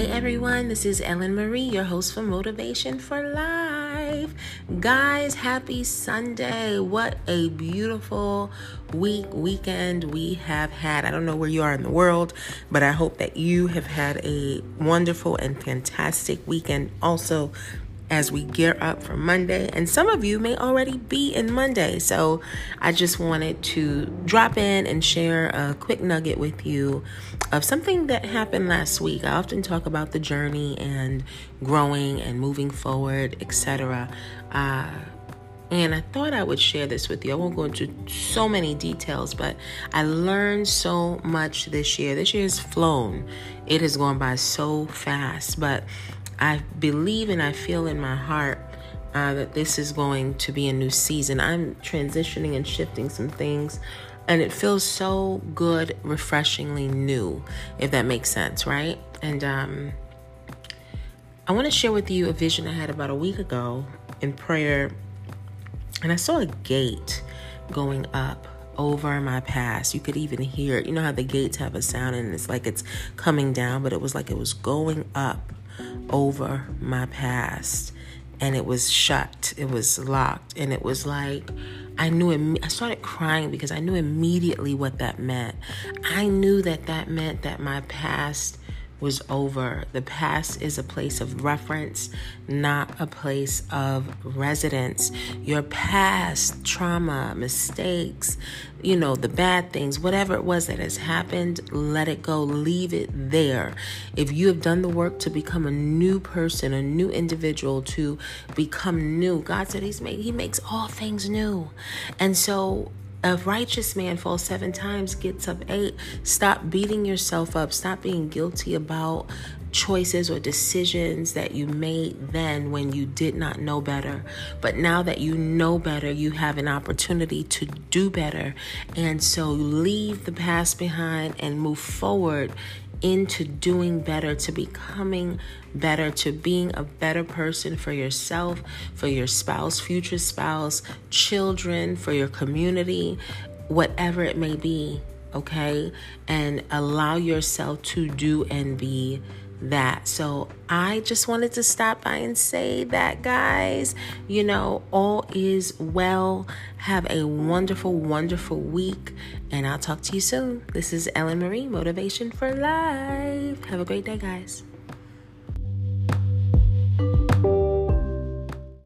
Hey everyone, this is Ellen Marie, your host for Motivation for Life. Guys, happy Sunday. What a beautiful week, weekend we have had. I don't know where you are in the world, but I hope that you have had a wonderful and fantastic weekend. Also, as we gear up for Monday. And some of you may already be in Monday. So I just wanted to drop in and share a quick nugget with you of something that happened last week. I often talk about the journey and growing and moving forward, etc. Uh, and I thought I would share this with you. I won't go into so many details, but I learned so much this year. This year has flown, it has gone by so fast. But I believe and I feel in my heart uh, that this is going to be a new season. I'm transitioning and shifting some things, and it feels so good, refreshingly new, if that makes sense, right? And um, I want to share with you a vision I had about a week ago in prayer, and I saw a gate going up over my past. You could even hear it. You know how the gates have a sound and it's like it's coming down, but it was like it was going up over my past. And it was shut. It was locked. And it was like i knew Im- i started crying because i knew immediately what that meant. I knew that that meant that my past was over. The past is a place of reference, not a place of residence. Your past trauma, mistakes, you know, the bad things, whatever it was that has happened, let it go. Leave it there. If you have done the work to become a new person, a new individual, to become new, God said He's made He makes all things new. And so a righteous man falls seven times, gets up eight. Stop beating yourself up. Stop being guilty about choices or decisions that you made then when you did not know better. But now that you know better, you have an opportunity to do better. And so leave the past behind and move forward into doing better, to becoming better, to being a better person for yourself, for your spouse, future spouse, children, for your community, whatever it may be, okay? And allow yourself to do and be that. So I just wanted to stop by and say that, guys, you know, all is well. Have a wonderful, wonderful week, and I'll talk to you soon. This is Ellen Marie, Motivation for Life. Have a great day, guys.